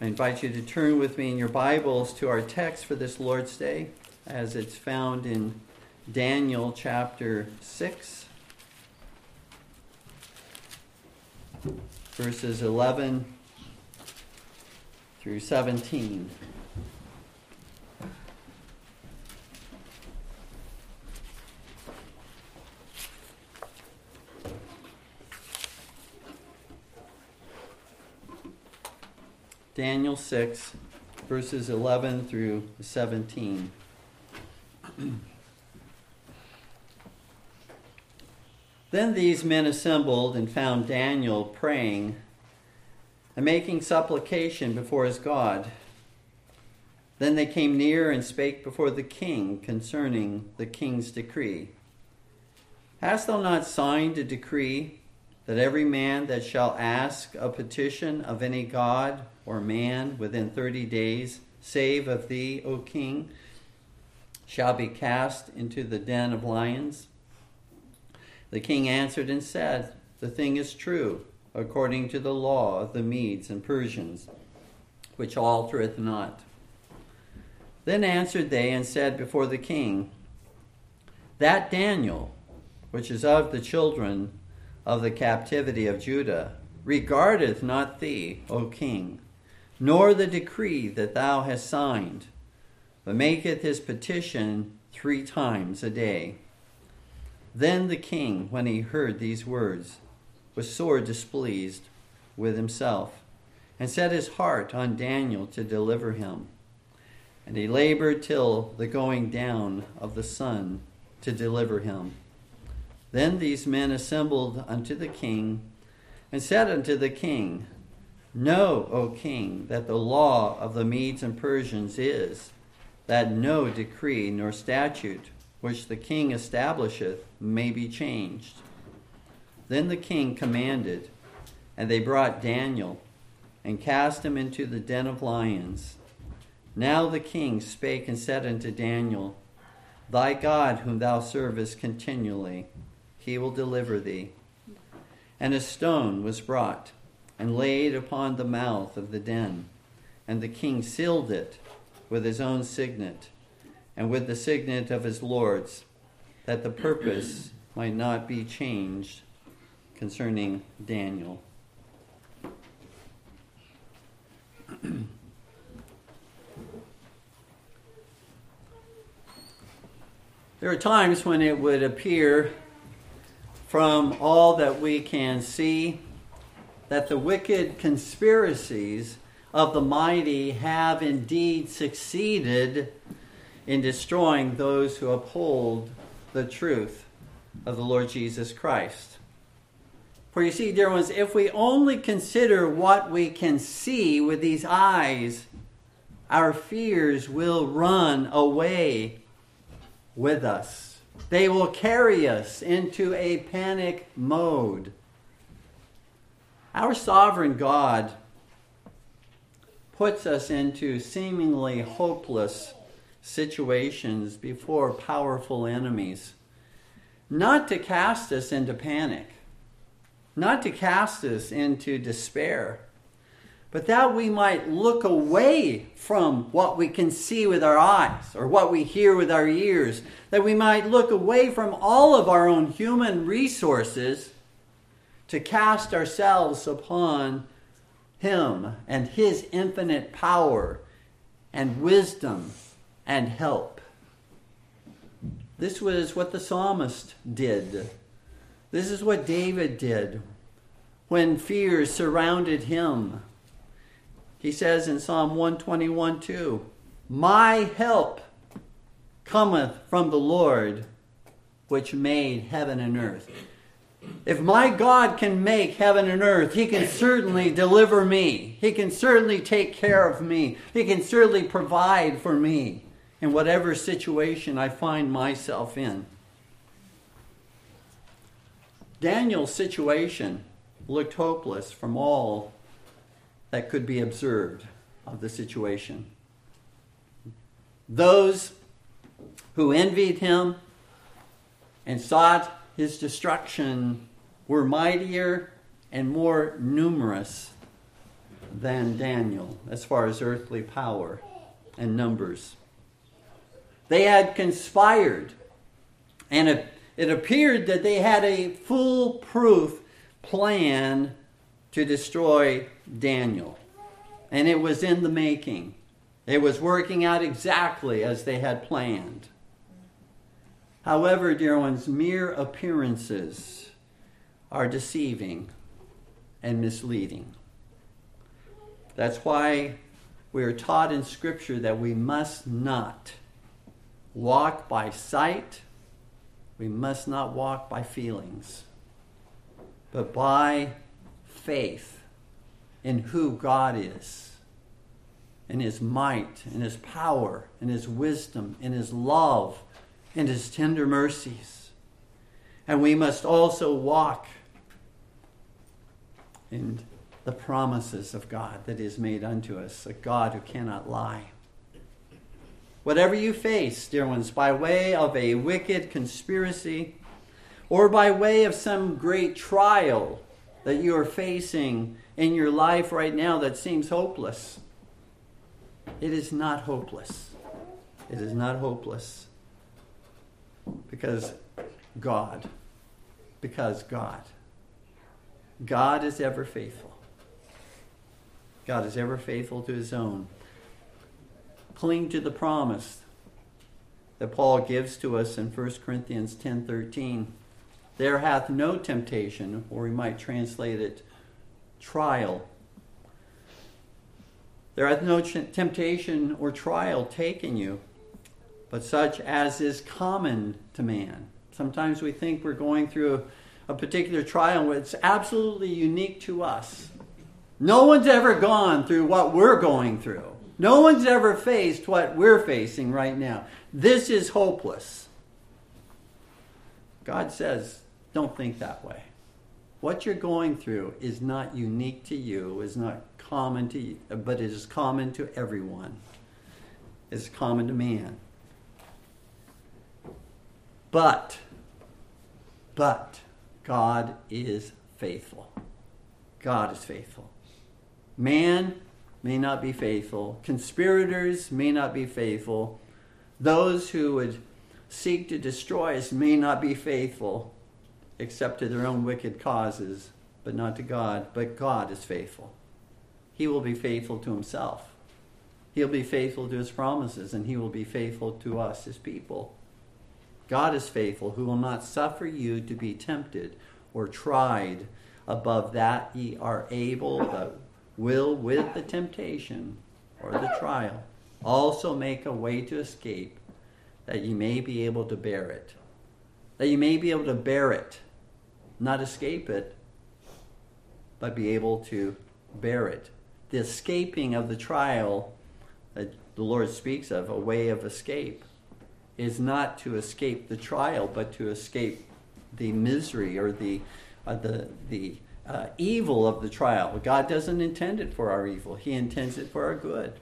I invite you to turn with me in your Bibles to our text for this Lord's Day, as it's found in Daniel chapter 6, verses 11 through 17. Daniel 6, verses 11 through 17. then these men assembled and found Daniel praying and making supplication before his God. Then they came near and spake before the king concerning the king's decree. Hast thou not signed a decree that every man that shall ask a petition of any god or man within thirty days, save of thee, O king, shall be cast into the den of lions? The king answered and said, The thing is true, according to the law of the Medes and Persians, which altereth not. Then answered they and said before the king, That Daniel, which is of the children of the captivity of Judah, regardeth not thee, O king, nor the decree that thou hast signed, but maketh his petition three times a day. Then the king, when he heard these words, was sore displeased with himself, and set his heart on Daniel to deliver him. And he labored till the going down of the sun to deliver him. Then these men assembled unto the king, and said unto the king, Know, O king, that the law of the Medes and Persians is that no decree nor statute which the king establisheth may be changed. Then the king commanded, and they brought Daniel and cast him into the den of lions. Now the king spake and said unto Daniel, Thy God, whom thou servest continually, he will deliver thee. And a stone was brought and laid upon the mouth of the den. And the king sealed it with his own signet and with the signet of his lords, that the purpose might not be changed concerning Daniel. there are times when it would appear from all that we can see that the wicked conspiracies of the mighty have indeed succeeded in destroying those who uphold the truth of the Lord Jesus Christ. For you see, dear ones, if we only consider what we can see with these eyes, our fears will run away with us. They will carry us into a panic mode. Our sovereign God puts us into seemingly hopeless situations before powerful enemies, not to cast us into panic, not to cast us into despair, but that we might look away from what we can see with our eyes or what we hear with our ears, that we might look away from all of our own human resources to cast ourselves upon Him and His infinite power and wisdom and help. This was what the psalmist did. This is what David did when fears surrounded him. He says in Psalm 121 2, My help cometh from the Lord, which made heaven and earth. If my God can make heaven and earth, He can certainly deliver me. He can certainly take care of me. He can certainly provide for me in whatever situation I find myself in. Daniel's situation looked hopeless from all that could be observed of the situation. Those who envied him and sought his destruction were mightier and more numerous than Daniel as far as earthly power and numbers. They had conspired, and it, appeared that they had a foolproof plan to destroy Daniel. And it was in the making. It was working out exactly as they had planned. However, dear ones, mere appearances are deceiving and misleading. That's why we are taught in Scripture that we must not walk by sight, we must not walk by feelings, but by faith in who God is, in His might, in His power, in His wisdom, in His love, in His tender mercies. And we must also walk in the promises of God that is made unto us, a God who cannot lie. Whatever you face, dear ones, by way of a wicked conspiracy or by way of some great trial that you are facing in your life right now that seems hopeless, it is not hopeless. It is not hopeless. Because God, because God, God is ever faithful. God is ever faithful to his own. Cling to the promise that Paul gives to us in 1 Corinthians 10:13. There hath no temptation, or we might translate it trial. There hath no temptation or trial taken you, but such as is common to man. Sometimes we think we're going through a, particular trial it's absolutely unique to us. No one's ever gone through what we're going through. No one's ever faced what we're facing right now. This is hopeless. God says, don't think that way. What you're going through is not unique to you, is not common to you, but it is common to everyone. It's common to man. But, but, God is faithful. God is faithful. Man may not be faithful. Conspirators may not be faithful. Those who would seek to destroy us may not be faithful, except to their own wicked causes, but not to God. But God is faithful. He will be faithful to himself. He'll be faithful to his promises, and he will be faithful to us, his people. God is faithful, who will not suffer you to be tempted or tried above that ye are able, but will, with the temptation or the trial, also make a way to escape, that ye may be able to bear it. That you may be able to bear it, not escape it, but be able to bear it. The escaping of the trial that the Lord speaks of, a way of escape, is not to escape the trial, but to escape the misery or the, uh, the, the uh, evil of the trial. God doesn't intend it for our evil, He intends it for our good.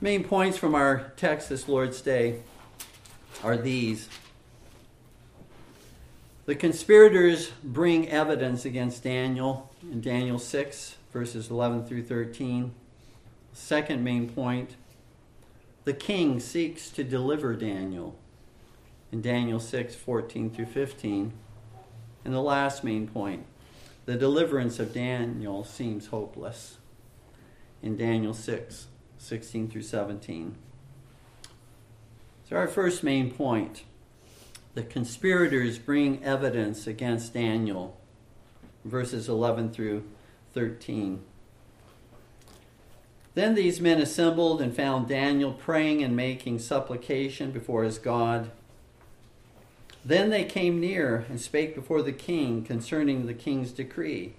Main points from our text this Lord's Day are these. The conspirators bring evidence against Daniel in Daniel 6, verses 11 through 13. Second main point the king seeks to deliver Daniel in Daniel 6 14 through 15. And the last main point the deliverance of Daniel seems hopeless in Daniel 6 16 through 17. So, our first main point the conspirators bring evidence against Daniel, verses 11 through 13. Then these men assembled and found Daniel praying and making supplication before his God. Then they came near and spake before the king concerning the king's decree.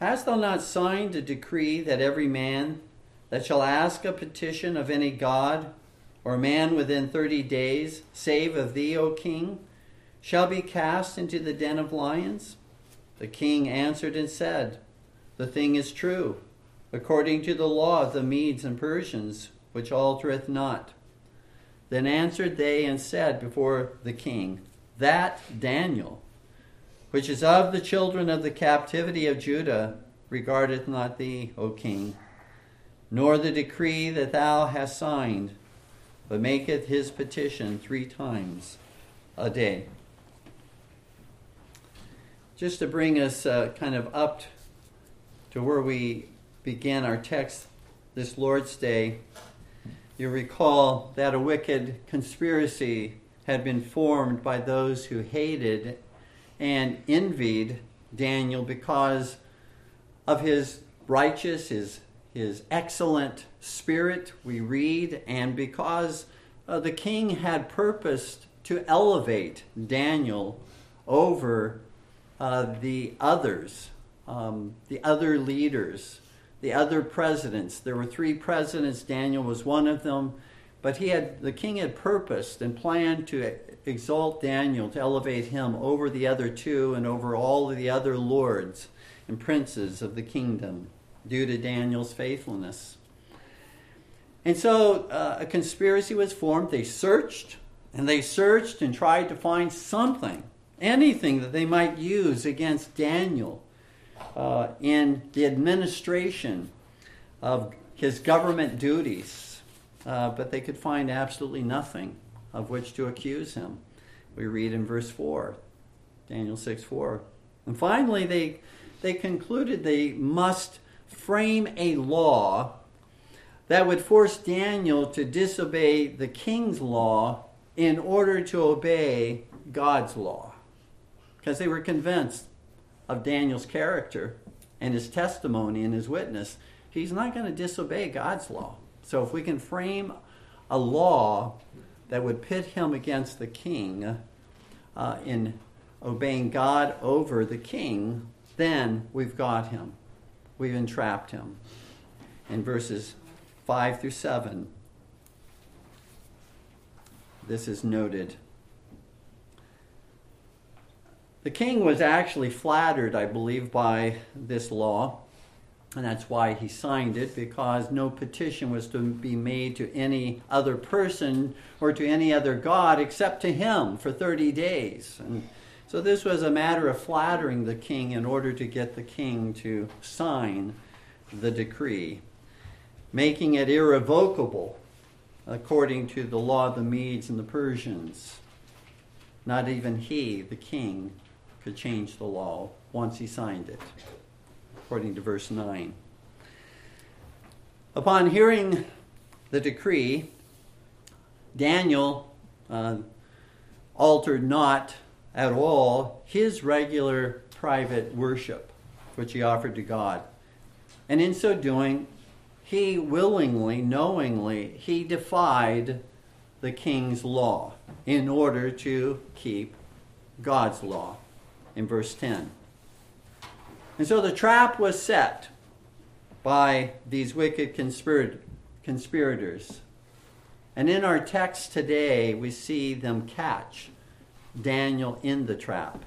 Hast thou not signed a decree that every man that shall ask a petition of any god or man within thirty days, save of thee, O king, shall be cast into the den of lions? The king answered and said, The thing is true, according to the law of the Medes and Persians, which altereth not. Then answered they and said before the king, That Daniel, which is of the children of the captivity of Judah, regardeth not thee, O king, nor the decree that thou hast signed, but maketh his petition three times a day. Just to bring us uh, kind of up to where we began our text this Lord's Day, you recall that a wicked conspiracy had been formed by those who hated and envied Daniel because of his righteous, his, his excellent spirit, we read, and because uh, the king had purposed to elevate Daniel over uh, the others, um, the other leaders, the other presidents. There were three presidents, Daniel was one of them. But he had the king had purposed and planned to exalt Daniel, to elevate him over the other two and over all the other lords and princes of the kingdom due to Daniel's faithfulness. And so uh, a conspiracy was formed. They searched and they searched and tried to find something, anything that they might use against Daniel uh, in the administration of his government duties uh, but they could find absolutely nothing of which to accuse him. We read in verse 4, Daniel 6 4. And finally, they, they concluded they must frame a law that would force Daniel to disobey the king's law in order to obey God's law. Because they were convinced of Daniel's character and his testimony and his witness. He's not going to disobey God's law. So if we can frame a law that would pit him against the king uh, in obeying God over the king, then we've got him. We've entrapped him. In verses 5 through 7, this is noted. The king was actually flattered, I believe, by this law. And that's why he signed it, because no petition was to be made to any other person or to any other God except to him for 30 days. And so this was a matter of flattering the king in order to get the king to sign the decree, making it irrevocable according to the law of the Medes and the Persians. Not even he, the king, could change the law once he signed it according to verse 9. Upon hearing the decree, Daniel uh, altered not at all his regular private worship, which he offered to God. And in so doing, he willingly, knowingly, he defied the king's law in order to keep God's law. In verse 10. And so the trap was set by these wicked conspirators. And in our text today, we see them catch Daniel in the trap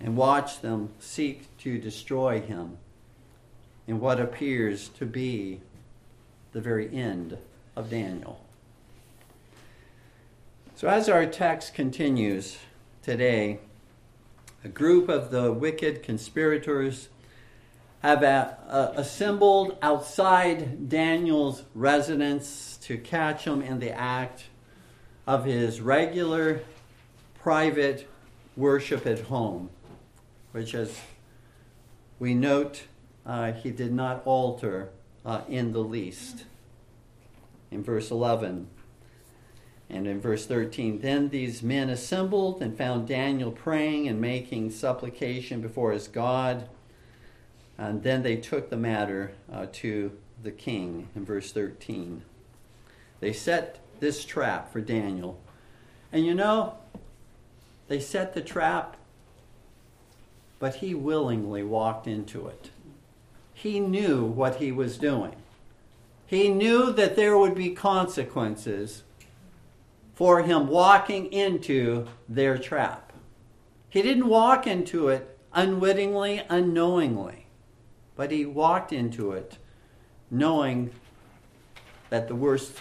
and watch them seek to destroy him in what appears to be the very end of Daniel. So, as our text continues today, a group of the wicked conspirators have a, a, assembled outside Daniel's residence to catch him in the act of his regular private worship at home, which, as we note, uh, he did not alter uh, in the least. In verse 11, and in verse 13, then these men assembled and found Daniel praying and making supplication before his God. And then they took the matter uh, to the king in verse 13. They set this trap for Daniel. And you know, they set the trap, but he willingly walked into it. He knew what he was doing. He knew that there would be consequences for him walking into their trap. He didn't walk into it unwittingly, unknowingly, but he walked into it knowing that the worst,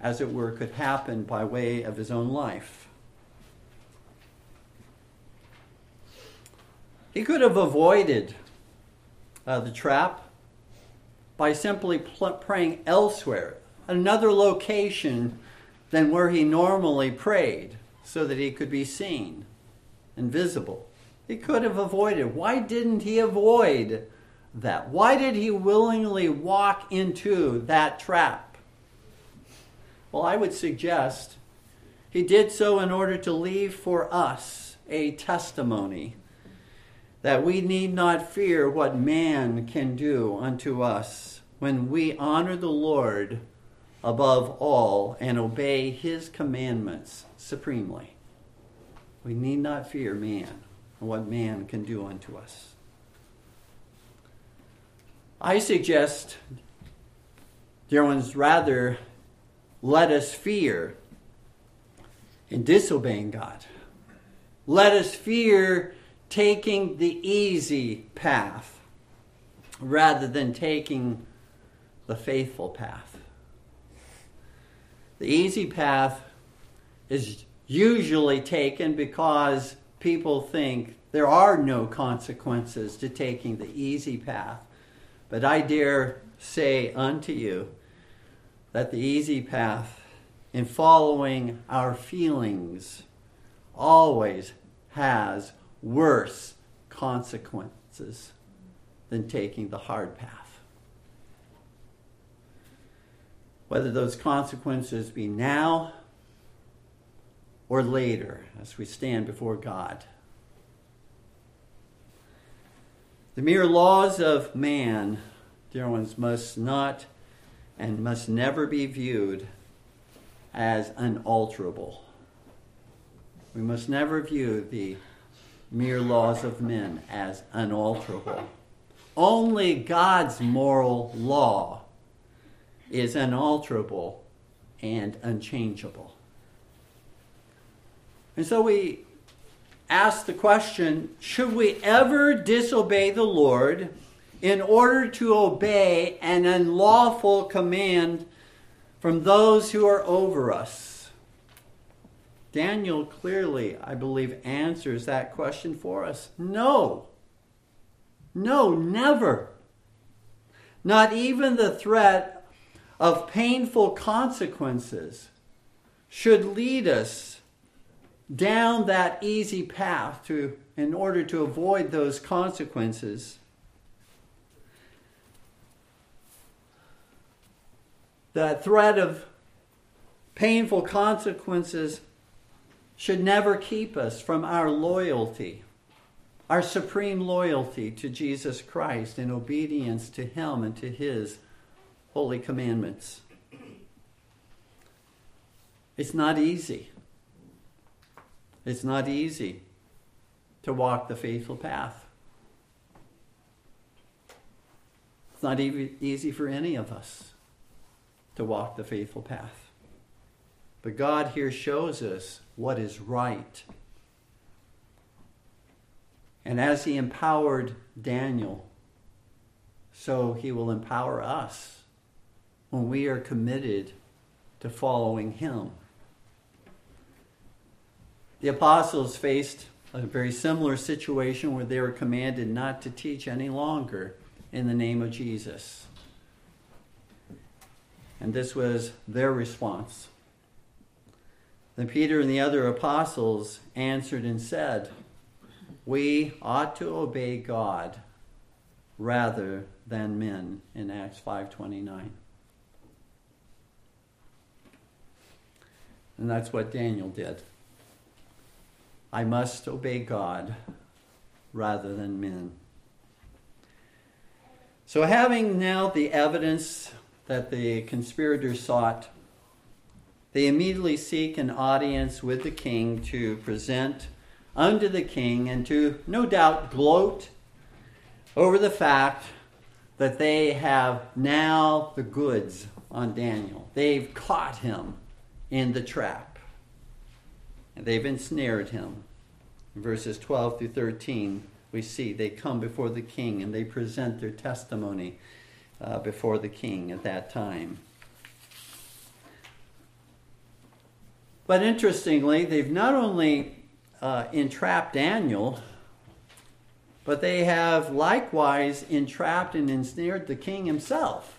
as it were, could happen by way of his own life. He could have avoided uh, the trap by simply pl- praying elsewhere, another location than where he normally prayed, so that he could be seen and visible. He could have avoided. Why didn't he avoid that? Why did he willingly walk into that trap? Well, I would suggest he did so in order to leave for us a testimony that we need not fear what man can do unto us when we honor the Lord above all and obey his commandments supremely. We need not fear man and what man can do unto us. I suggest, dear ones, rather let us fear in disobeying God. Let us fear taking the easy path rather than taking the faithful path. The easy path is usually taken because people think there are no consequences to taking the easy path. But I dare say unto you that the easy path in following our feelings always has worse consequences than taking the hard path. Whether those consequences be now or later as we stand before God. The mere laws of man, dear ones, must not and must never be viewed as unalterable. We must never view the mere laws of men as unalterable. Only God's moral law is unalterable and unchangeable. And so we ask the question should we ever disobey the Lord in order to obey an unlawful command from those who are over us? Daniel clearly, I believe, answers that question for us. No. No, never. Not even the threat of painful consequences should lead us down that easy path to in order to avoid those consequences. The threat of painful consequences should never keep us from our loyalty, our supreme loyalty to Jesus Christ and obedience to Him and to His holy commandments. It's not easy. It's not easy to walk the faithful path. It's not even easy for any of us to walk the faithful path. But God here shows us what is right. And as He empowered Daniel, so He will empower us when we are committed to following Him. The apostles faced a very similar situation where they were commanded not to teach any longer in the name of Jesus. And this was their response. Then Peter and the other apostles answered and said, We ought to obey God rather than men in Acts 5:29. And that's what Daniel did. I must obey God rather than men. So having now the evidence that the conspirators sought they immediately seek an audience with the king to present unto the king and to, no doubt, gloat over the fact that they have now the goods on Daniel. They've caught him in the trap, and they've ensnared him. In verses 12 through 13, we see they come before the king and they present their testimony uh, before the king at that time. But interestingly, they've not only uh, entrapped Daniel, but they have likewise entrapped and ensnared the king himself.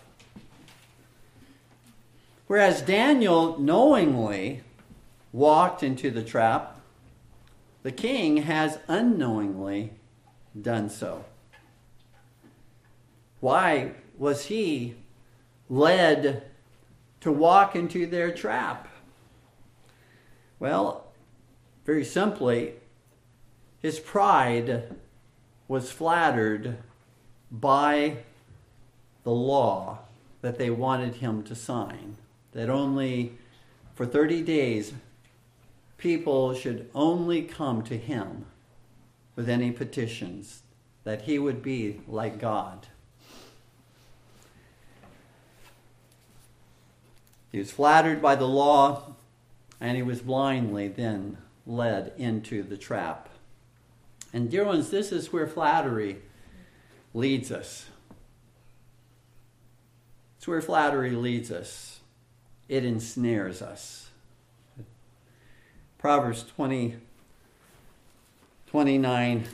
Whereas Daniel knowingly walked into the trap, the king has unknowingly done so. Why was he led to walk into their trap? Well, very simply, his pride was flattered by the law that they wanted him to sign. That only for 30 days, people should only come to him with any petitions, that he would be like God. He was flattered by the law, and he was blindly then led into the trap. And, dear ones, this is where flattery leads us. It's where flattery leads us, it ensnares us. Proverbs 20, 29,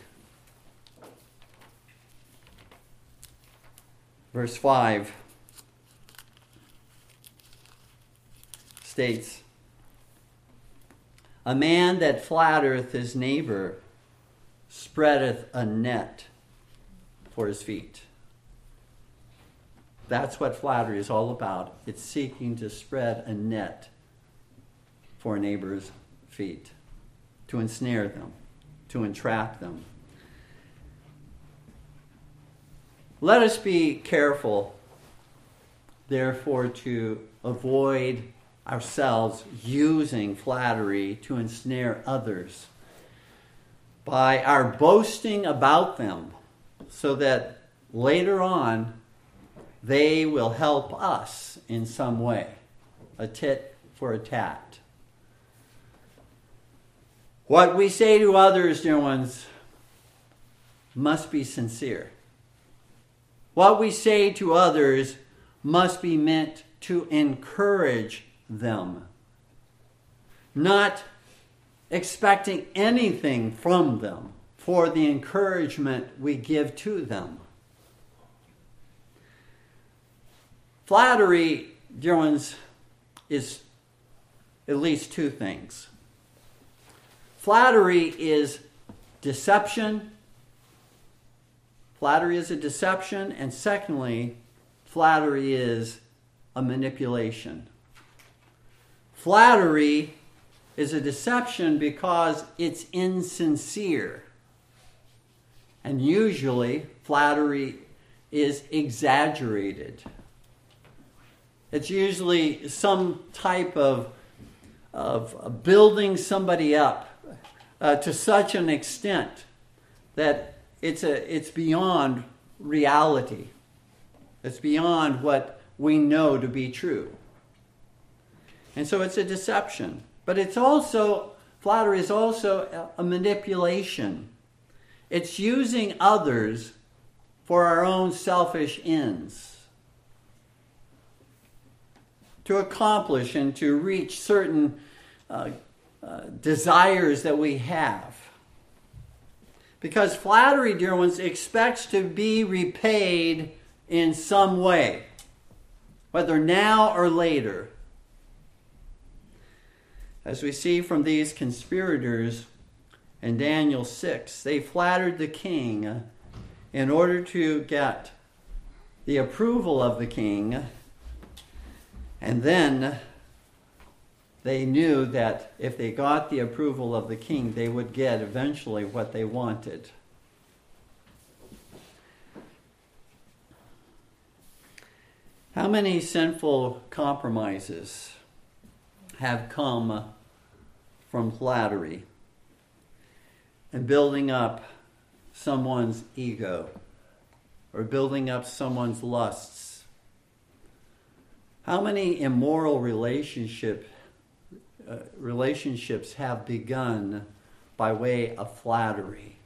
verse 5 states, A man that flattereth his neighbor spreadeth a net for his feet. That's what flattery is all about. It's seeking to spread a net for a neighbor's feet, to ensnare them, to entrap them. Let us be careful, therefore, to avoid ourselves using flattery to ensnare others by our boasting about them so that later on they will help us in some way. A tit for a tat. What we say to others, dear ones, must be sincere. What we say to others must be meant to encourage them, not expecting anything from them for the encouragement we give to them. Flattery, dear ones, is at least two things. Flattery is deception. Flattery is a deception. And secondly, flattery is a manipulation. Flattery is a deception because it's insincere. And usually, flattery is exaggerated. It's usually some type of, of building somebody up uh, to such an extent that it's, a, it's beyond reality. It's beyond what we know to be true. And so it's a deception. But it's also, flattery is also a manipulation. It's using others for our own selfish ends. To accomplish and to reach certain uh, uh, desires that we have. Because flattery, dear ones, expects to be repaid in some way, whether now or later. As we see from these conspirators in Daniel 6, they flattered the king in order to get the approval of the king, and then they knew that if they got the approval of the king, they would get eventually what they wanted. How many sinful compromises have come from flattery and building up someone's ego or building up someone's lusts. How many immoral relationship uh, relationships have begun by way of flattery?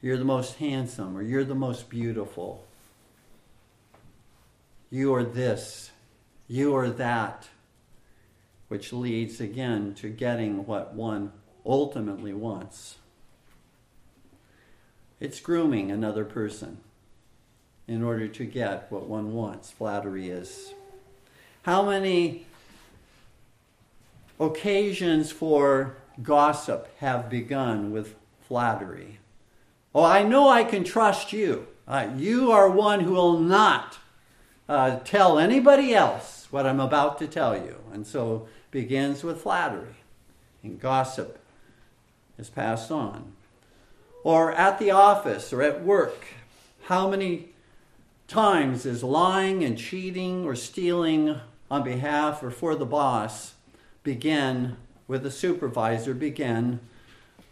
You're the most handsome or you're the most beautiful. You are this, you are that which leads again to getting what one ultimately wants. It's grooming another person in order to get what one wants. Flattery is. How many occasions for gossip have begun with flattery? Oh, I know I can trust you. Uh, you are one who will not uh, tell anybody else what I'm about to tell you. And so begins with flattery, and gossip is passed on. Or at the office or at work, how many times is lying and cheating or stealing on behalf or for the boss begin with the supervisor, begin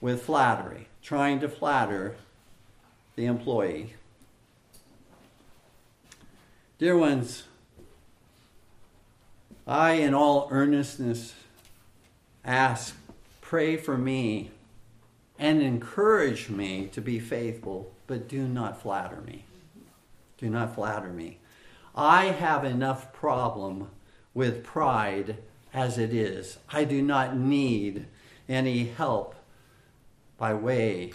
with flattery, trying to flatter the employee. Dear ones, I, in all earnestness, ask, pray for me, and encourage me to be faithful, but do not flatter me. Do not flatter me. I have enough problem with pride as it is. I do not need any help by way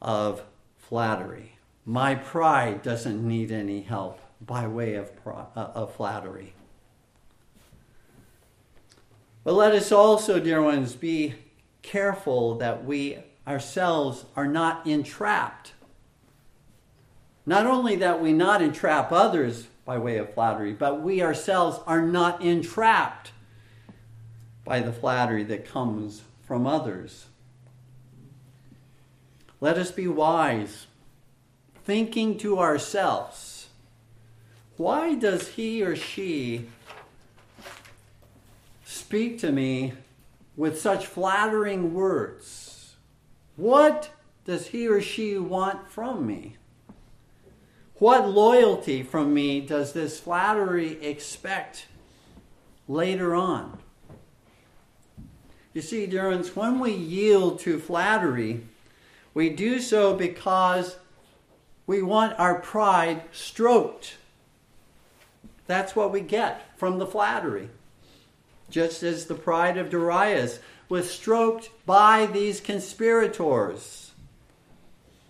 of flattery. My pride doesn't need any help by way of, uh, of flattery. But let us also, dear ones, be careful that we ourselves are not entrapped. Not only that we not entrap others by way of flattery, but we ourselves are not entrapped by the flattery that comes from others. Let us be wise, thinking to ourselves, why does he or she speak to me with such flattering words? What does he or she want from me? What loyalty from me does this flattery expect later on? You see, ones, when we yield to flattery, we do so because we want our pride stroked. That's what we get from the flattery. Just as the pride of Darius was stroked by these conspirators,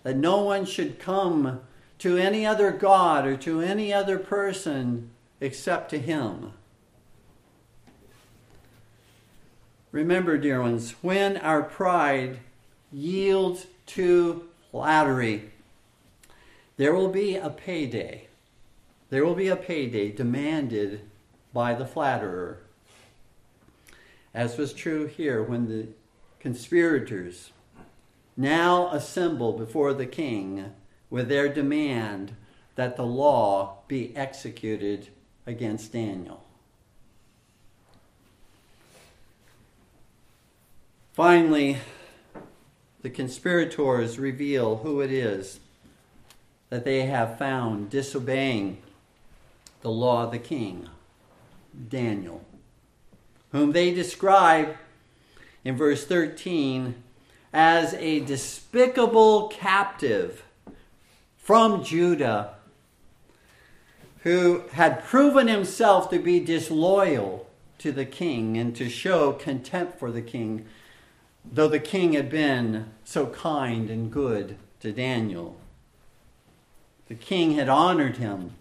that no one should come to any other God or to any other person except to Him. Remember, dear ones, when our pride yields to flattery, there will be a payday. There will be a payday demanded by the flatterer. As was true here when the conspirators now assemble before the king with their demand that the law be executed against Daniel. Finally, the conspirators reveal who it is that they have found disobeying the law of the king, Daniel, whom they describe in verse 13 as a despicable captive from Judah who had proven himself to be disloyal to the king and to show contempt for the king, though the king had been so kind and good to Daniel. The king had honored him,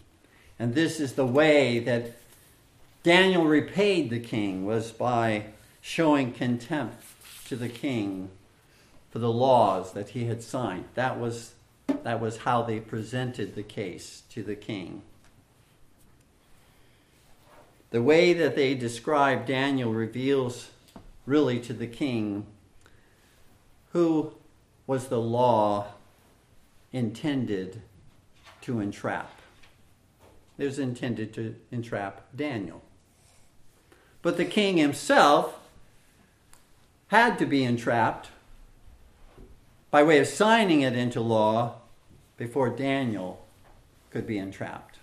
and this is the way that Daniel repaid the king was by showing contempt to the king for the laws that he had signed. That was that was how they presented the case to the king. The way that they describe Daniel reveals really to the king who was the law intended to entrap. It was intended to entrap Daniel. But the king himself had to be entrapped by way of signing it into law before Daniel could be entrapped.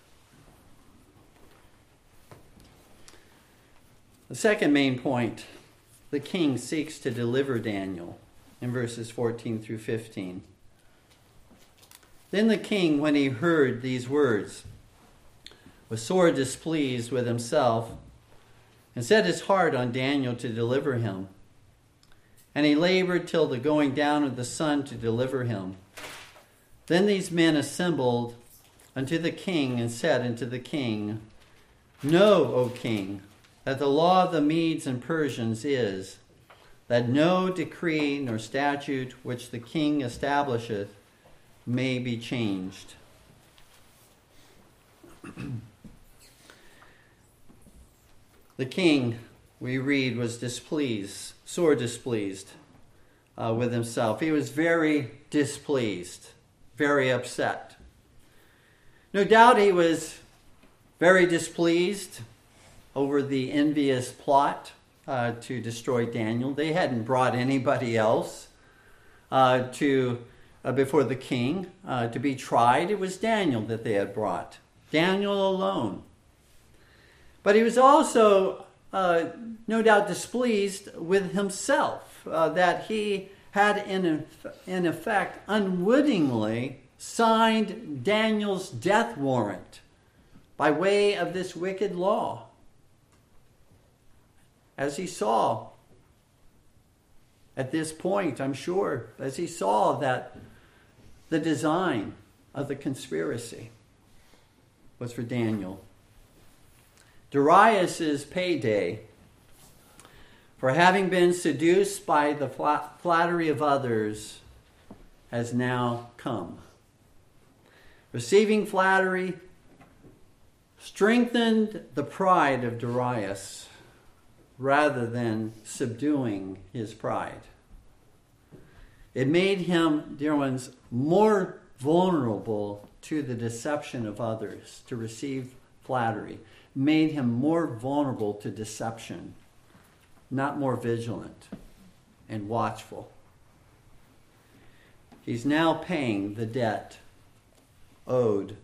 The second main point the king seeks to deliver Daniel in verses 14 through 15. Then the king, when he heard these words, was sore displeased with himself and set his heart on Daniel to deliver him. And he labored till the going down of the sun to deliver him. Then these men assembled unto the king and said unto the king, Know, O king, that the law of the Medes and Persians is that no decree nor statute which the king establisheth may be changed. the king, we read, was displeased, sore displeased uh, with himself. He was very displeased, very upset. No doubt he was very displeased over the envious plot uh, to destroy Daniel. They hadn't brought anybody else uh, to uh, before the king uh, to be tried. It was Daniel that they had brought. Daniel alone. But he was also, uh, no doubt, displeased with himself uh, that he had, in, in effect, unwittingly signed Daniel's death warrant by way of this wicked law. As he saw at this point, I'm sure, as he saw that the design of the conspiracy was for Daniel. Darius's payday for having been seduced by the flattery of others has now come. Receiving flattery strengthened the pride of Darius rather than subduing his pride. It made him, dear ones, more vulnerable to the deception of others, to receive flattery, made him more vulnerable to deception, not more vigilant and watchful. He's now paying the debt owed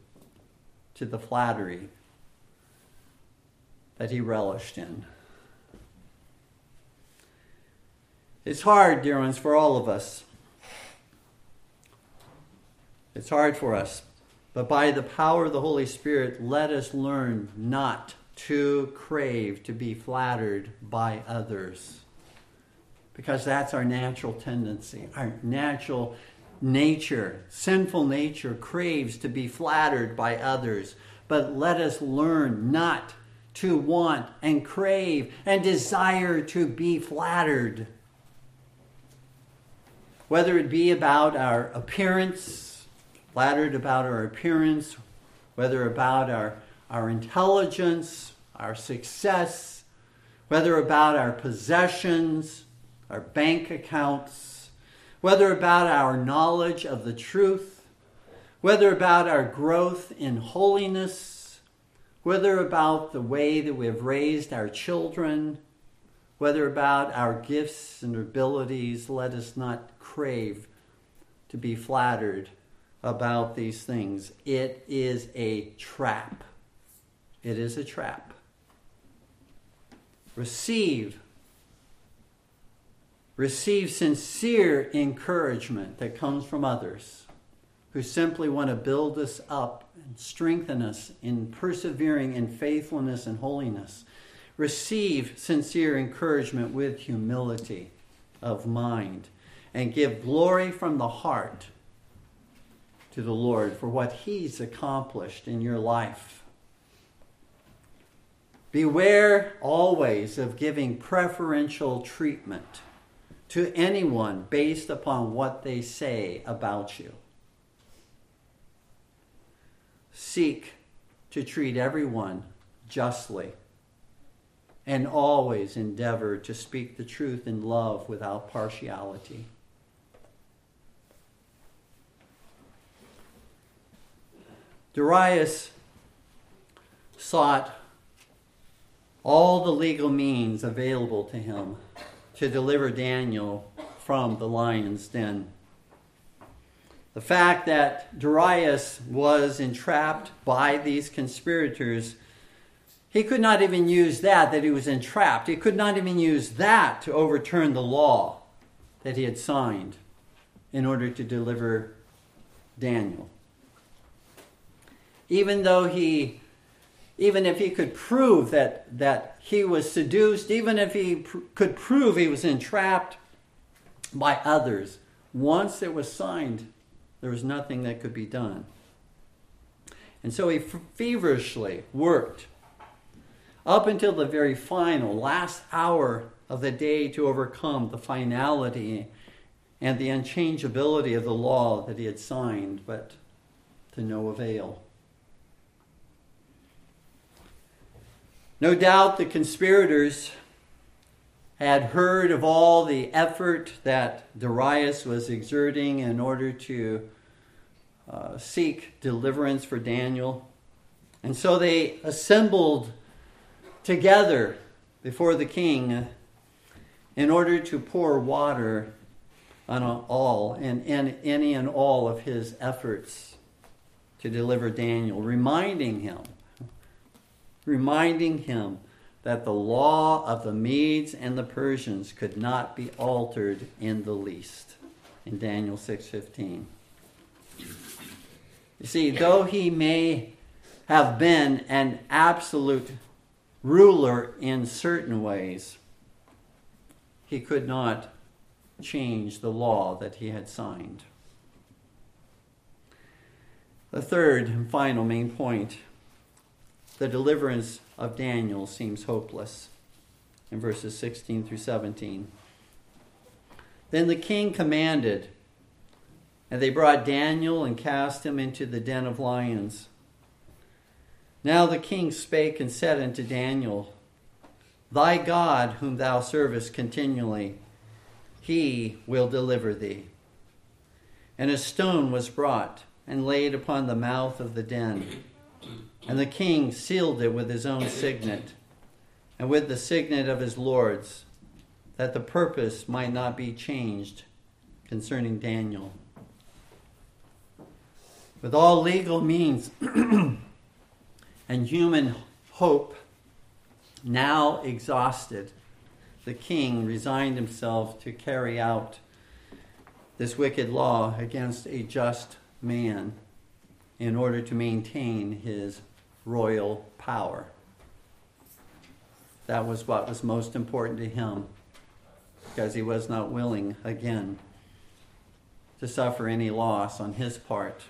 to the flattery that he relished in. It's hard, dear ones, for all of us. It's hard for us. But by the power of the Holy Spirit, let us learn not to crave to be flattered by others. Because that's our natural tendency, our natural nature, sinful nature, craves to be flattered by others. But let us learn not to want and crave and desire to be flattered. Whether it be about our appearance, flattered about our appearance, whether about our, our intelligence, our success, whether about our possessions, our bank accounts, whether about our knowledge of the truth, whether about our growth in holiness, whether about the way that we have raised our children, whether about our gifts and abilities, let us not crave to be flattered about these things. It is a trap. It is a trap. Receive receive sincere encouragement that comes from others who simply want to build us up and strengthen us in persevering in faithfulness and holiness. Receive sincere encouragement with humility of mind and give glory from the heart to the Lord for what He's accomplished in your life. Beware always of giving preferential treatment to anyone based upon what they say about you. Seek to treat everyone justly and always endeavor to speak the truth in love without partiality. Darius sought all the legal means available to him to deliver Daniel from the lion's den. The fact that Darius was entrapped by these conspirators, he could not even use that, that he was entrapped. He could not even use that to overturn the law that he had signed in order to deliver Daniel. Even though he even if he could prove that, that he was seduced, even if he pr- could prove he was entrapped by others, once it was signed, There was nothing that could be done. And so he feverishly worked up until the very final, last hour of the day to overcome the finality and the unchangeability of the law that he had signed, but to no avail. No doubt the conspirators had heard of all the effort that Darius was exerting in order to uh, seek deliverance for Daniel. And so they assembled together before the king in order to pour water on all and, and any and all of his efforts to deliver Daniel, reminding him, reminding him that the law of the Medes and the Persians could not be altered in the least. In Daniel 6:15. You see, though he may have been an absolute ruler in certain ways, he could not change the law that he had signed. The third and final main point the deliverance of Daniel seems hopeless in verses 16 through 17. Then the king commanded, and they brought Daniel and cast him into the den of lions. Now the king spake and said unto Daniel, Thy God, whom thou servest continually, he will deliver thee. And a stone was brought and laid upon the mouth of the den. And the king sealed it with his own signet and with the signet of his lords, that the purpose might not be changed concerning Daniel. With all legal means and human hope now exhausted, the king resigned himself to carry out this wicked law against a just man in order to maintain his royal power. That was what was most important to him because he was not willing, again, to suffer any loss on his part,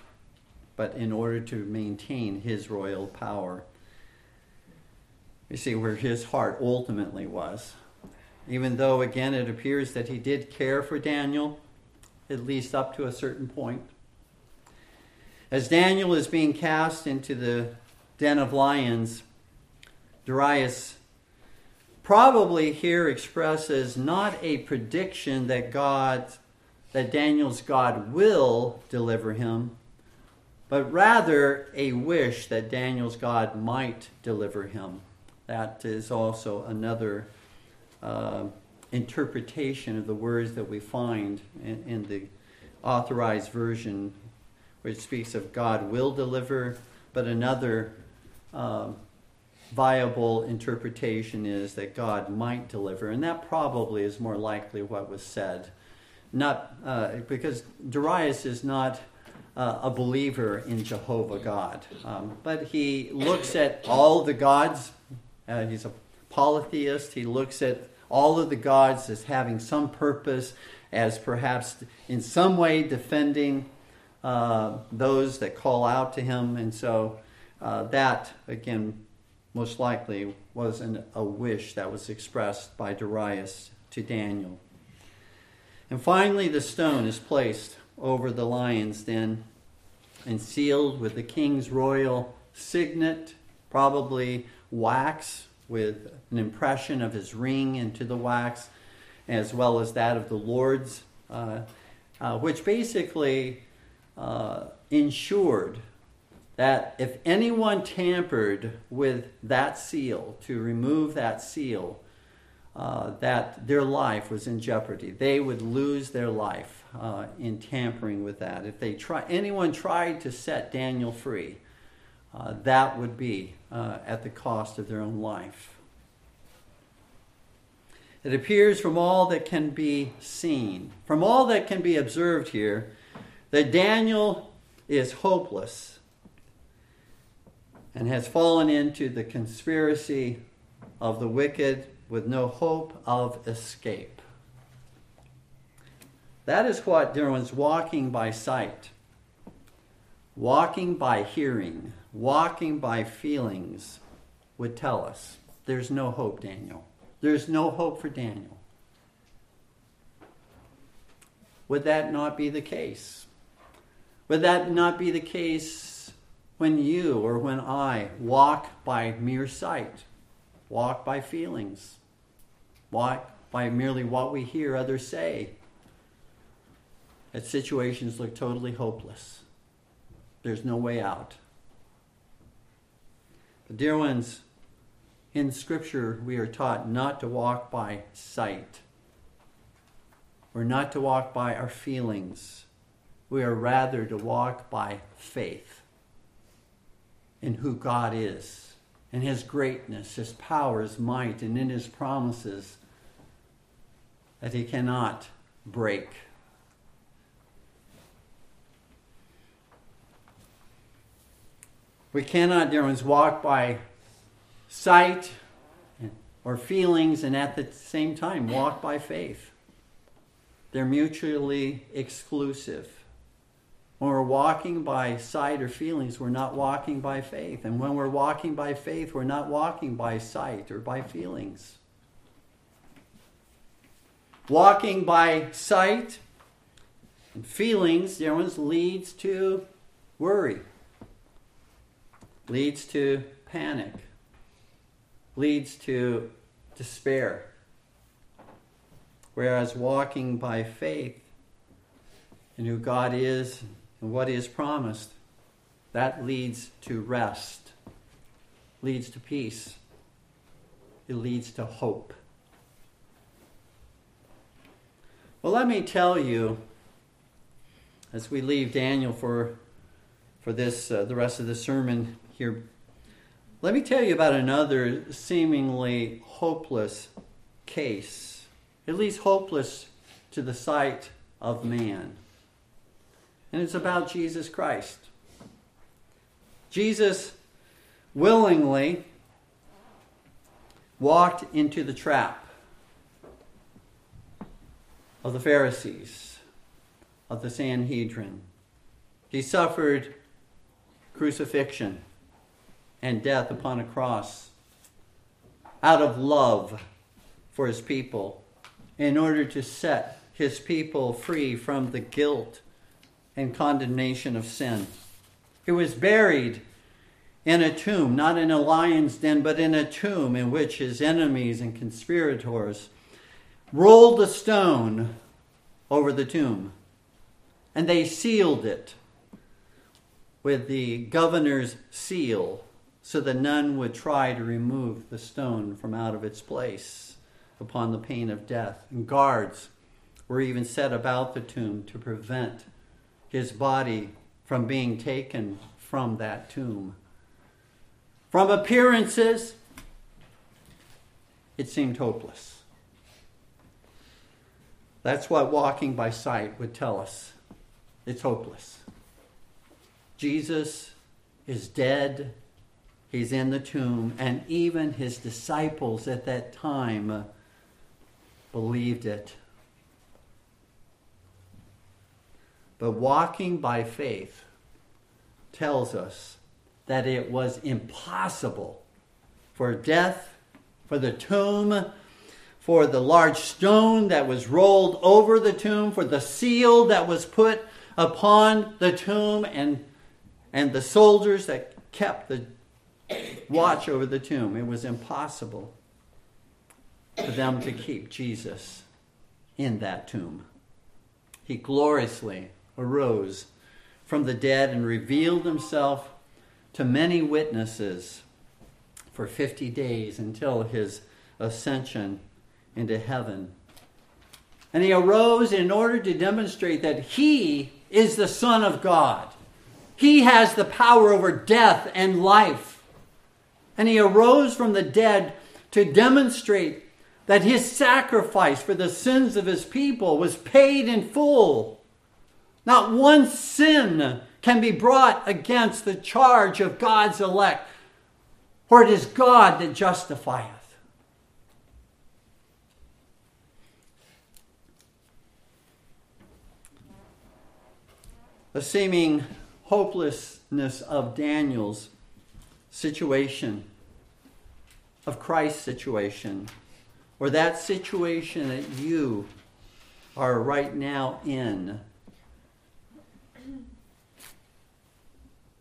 but in order to maintain his royal power. You see where his heart ultimately was. Even though, again, it appears that he did care for Daniel, at least up to a certain point. As Daniel is being cast into the den of lions, Darius probably here expresses not a prediction that God, that Daniel's God will deliver him, but rather a wish that Daniel's God might deliver him. That is also another uh, interpretation of the words that we find in, in the authorized version which speaks of God will deliver, but another um, viable interpretation is that God might deliver, and that probably is more likely what was said. Not uh, because Darius is not uh, a believer in Jehovah God, um, but he looks at all the gods. Uh, he's a polytheist. He looks at all of the gods as having some purpose, as perhaps in some way defending uh, those that call out to him. And so uh, that, again, most likely was an, a wish that was expressed by Darius to Daniel. And finally, the stone is placed over the lion's den and sealed with the king's royal signet, probably wax with an impression of his ring into the wax, as well as that of the lords', uh, uh, which basically uh, ensured that if anyone tampered with that seal to remove that seal, uh, that their life was in jeopardy. They would lose their life uh, in tampering with that. If they try, anyone tried to set Daniel free, uh, that would be uh, at the cost of their own life. It appears from all that can be seen, from all that can be observed here, that Daniel is hopeless and has fallen into the conspiracy of the wicked with no hope of escape. That is what there walking by sight walking by hearing, walking by feelings would tell us there's no hope, Daniel. There's no hope for Daniel. Would that not be the case? Would that not be the case when you or when I walk by mere sight, walk by feelings, walk by merely what we hear others say? That situations look totally hopeless. There's no way out. But, dear ones, in Scripture, we are taught not to walk by sight. We're not to walk by our feelings. We are rather to walk by faith in who God is, in His greatness, His power, His might, and in His promises that He cannot break. We cannot, dear ones, walk by sight or feelings and at the same time walk by faith. They're mutually exclusive. When we're walking by sight or feelings, we're not walking by faith. And when we're walking by faith, we're not walking by sight or by feelings. Walking by sight and feelings, dear ones, leads to worry leads to panic, leads to despair. Whereas walking by faith in who God is and what has promised, that leads to rest, leads to peace, it leads to hope. Well, let me tell you, as we leave Daniel for, for this, uh, the rest of the sermon, here. Let me tell you about another seemingly hopeless case, at least hopeless to the sight of man. And it's about Jesus Christ. Jesus willingly walked into the trap of the Pharisees, of the Sanhedrin. He suffered crucifixion and death upon a cross out of love for his people in order to set his people free from the guilt and condemnation of sin. He was buried in a tomb, not in a lion's den, but in a tomb in which his enemies and conspirators rolled a stone over the tomb and they sealed it with the governor's seal so that none would try to remove the stone from out of its place upon the pain of death. And guards were even set about the tomb to prevent his body from being taken from that tomb. From appearances, it seemed hopeless. That's what walking by sight would tell us. It's hopeless. Jesus is dead He's in the tomb, and even his disciples at that time believed it. But walking by faith tells us that it was impossible for death, for the tomb, for the large stone that was rolled over the tomb, for the seal that was put upon the tomb, and, and the soldiers that kept the watch over the tomb. It was impossible for them to keep Jesus in that tomb. He gloriously arose from the dead and revealed himself to many witnesses for 50 days until his ascension into heaven. And he arose in order to demonstrate that he is the Son of God. He has the power over death and life. And he arose from the dead to demonstrate that his sacrifice for the sins of his people was paid in full. Not one sin can be brought against the charge of God's elect, for it is God that justifieth. The seeming hopelessness of Daniel's situation, of Christ's situation, or that situation that you are right now in.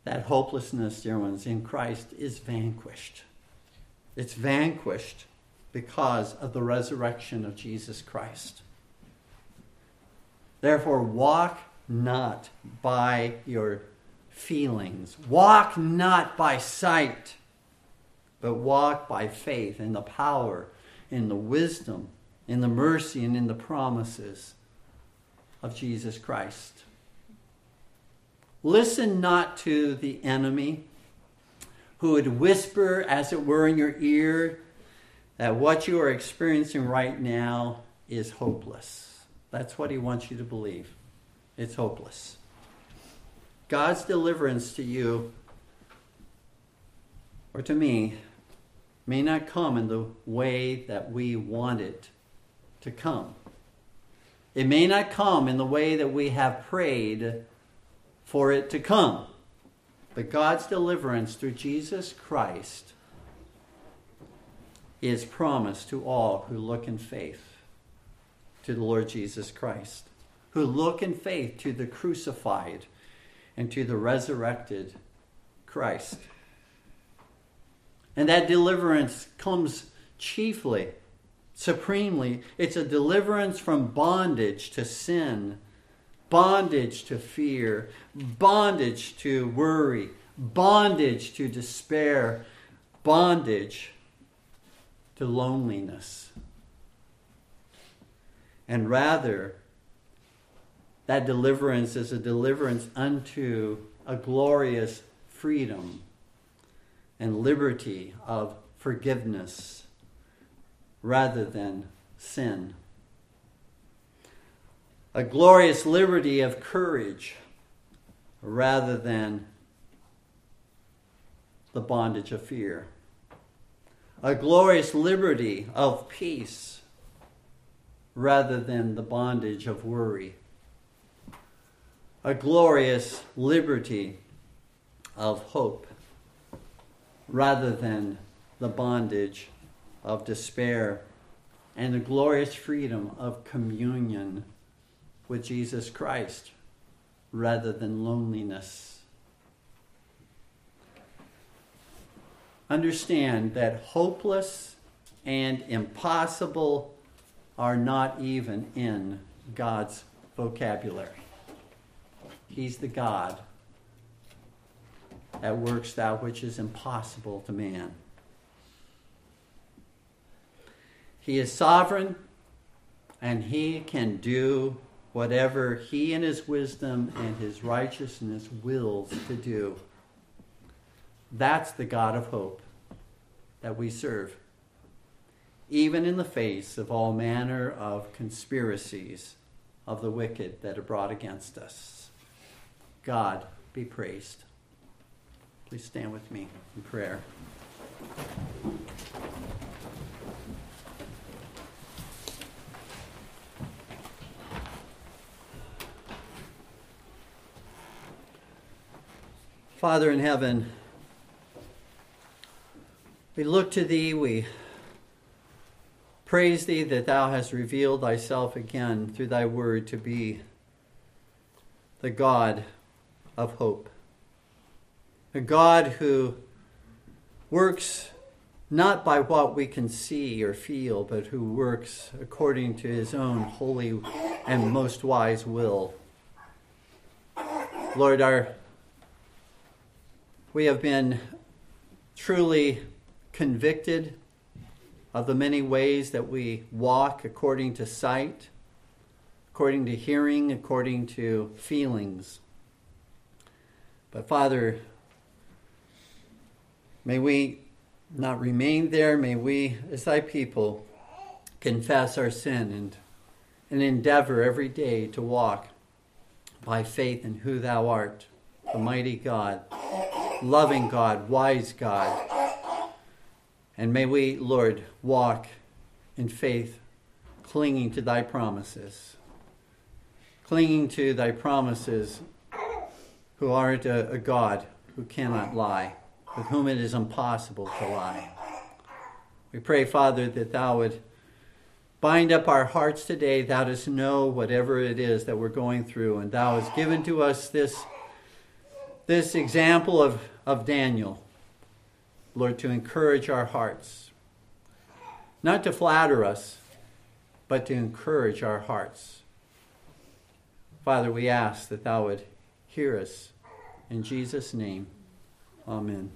That hopelessness, dear ones, in Christ is vanquished. It's vanquished because of the resurrection of Jesus Christ. Therefore, walk not by your feelings, walk not by sight, but walk by faith in the power, in the wisdom, in the mercy, and in the promises of Jesus Christ. Listen not to the enemy who would whisper, as it were, in your ear that what you are experiencing right now is hopeless. That's what he wants you to believe. It's hopeless. God's deliverance to you or to me may not come in the way that we want it to come. It may not come in the way that we have prayed for it to come. But God's deliverance through Jesus Christ is promised to all who look in faith to the Lord Jesus Christ, who look in faith to the crucified and to the resurrected Christ. And that deliverance comes chiefly, supremely, it's a deliverance from bondage to sin bondage to fear, bondage to worry, bondage to despair, bondage to loneliness. And rather, that deliverance is a deliverance unto a glorious freedom and liberty of forgiveness rather than sin a glorious liberty of courage rather than the bondage of fear, a glorious liberty of peace rather than the bondage of worry, a glorious liberty of hope rather than the bondage of despair, and the glorious freedom of communion with Jesus Christ rather than loneliness. Understand that hopeless and impossible are not even in God's vocabulary. He's the God that works that which is impossible to man. He is sovereign and he can do whatever he in his wisdom and his righteousness wills to do. That's the God of hope that we serve, even in the face of all manner of conspiracies of the wicked that are brought against us. God be praised. Please stand with me in prayer. Father in heaven, we look to thee, we praise thee that thou hast revealed thyself again through thy word to be the God of hope, a God who works not by what we can see or feel, but who works according to his own holy and most wise will. Lord, our we have been truly convicted of the many ways that we walk according to sight, according to hearing, according to feelings. But Father, may we not remain there. May we, as thy people, confess our sin and, and endeavor every day to walk by faith in who thou art, the mighty God loving God, wise God. And may we, Lord, walk in faith, clinging to thy promises, clinging to thy promises, who art a, a God who cannot lie, with whom it is impossible to lie. We pray, Father, that Thou would bind up our hearts today. Thou dost know whatever it is that we're going through, and Thou hast given to us this, this example of, of Daniel, Lord, to encourage our hearts. Not to flatter us, but to encourage our hearts. Father, we ask that Thou would hear us. In Jesus' name, amen.